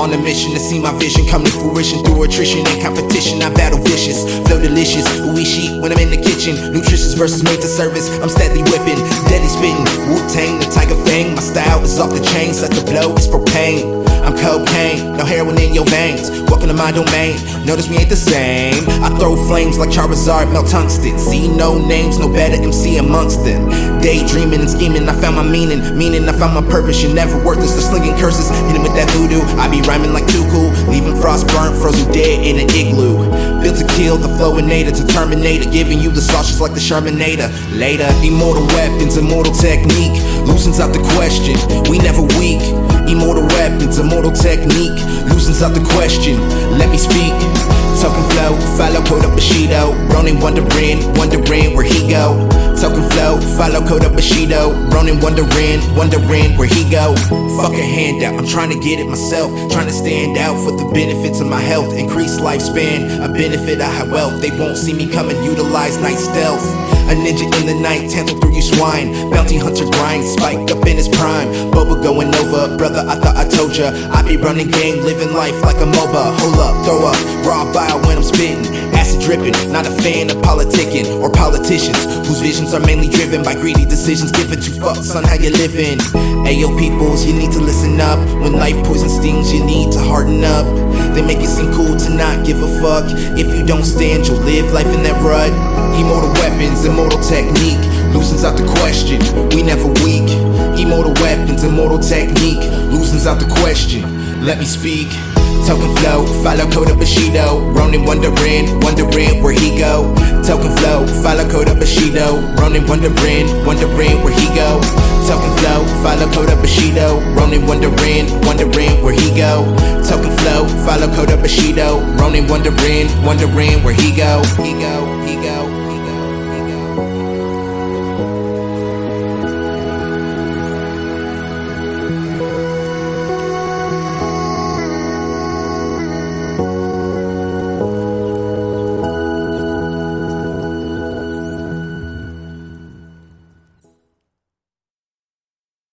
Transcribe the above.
On a mission to see my vision come to fruition through attrition and competition. I battle vicious, flow delicious. We when I'm in the kitchen. Nutritious versus made to service. I'm steadily whipping, deadly spitting. Wu Tang, the Tiger Fang. My style is off the chain, such a blow is propane. I'm cocaine, no heroin in your veins. Welcome to my domain. Notice we ain't the same. I throw flames like Charizard, melt tungsten. See no names, no better MC amongst them. Daydreaming and scheming, I found my meaning. Meaning, I found my purpose. You're never worthless. The slinging curses, hitting with that voodoo. I be rhyming like cool, leaving frost burnt, frozen dead in an igloo. Built to kill the flow flowinator, to terminator, giving you the sauces like the Shermanator. Later, immortal weapons, immortal technique, loosens out the question. We never weak. Immortal weapons, immortal technique, loosens out the question. Let me speak. TokeNFlow, follow Kota out. Ronin wondering, wondering where he go. TokeNFlow, follow Kota Bushido. Ronin wondering, wondering where he go. Fuck a handout, I'm trying to get it myself. Trying to stand out for the benefits of my health. Increase lifespan, a benefit I have wealth. They won't see me coming, utilize night stealth. A ninja in the night, tantle through you swine. Bounty hunter grind, spiked up in his prime. Boba going over, brother, I thought I told ya. I be running game, living life like a MOBA. Hold up, throw up, raw bile when I'm spitting. Dripping, not a fan of politicking or politicians whose visions are mainly driven by greedy decisions. Giving two fucks on how you're living. Ayo, peoples, you need to listen up. When life poison stings, you need to harden up. They make it seem cool to not give a fuck. If you don't stand, you'll live life in that rut. Immortal weapons, immortal technique loosens out the question. We never weak. Immortal weapons, immortal technique loosens out the question. Let me speak. TokeNFlow, follow Kota Bushido. Ronin wondering, wondering where he go. TokeNFlow, follow Kota Bushido. Ronin wondering, wondering where he go. TokeNFlow, follow Kota Bushido. Ronin wondering, wondering where he go. TokeNFlow, follow Kota Bushido. Ronin wondering, wondering where he go, he go, he go.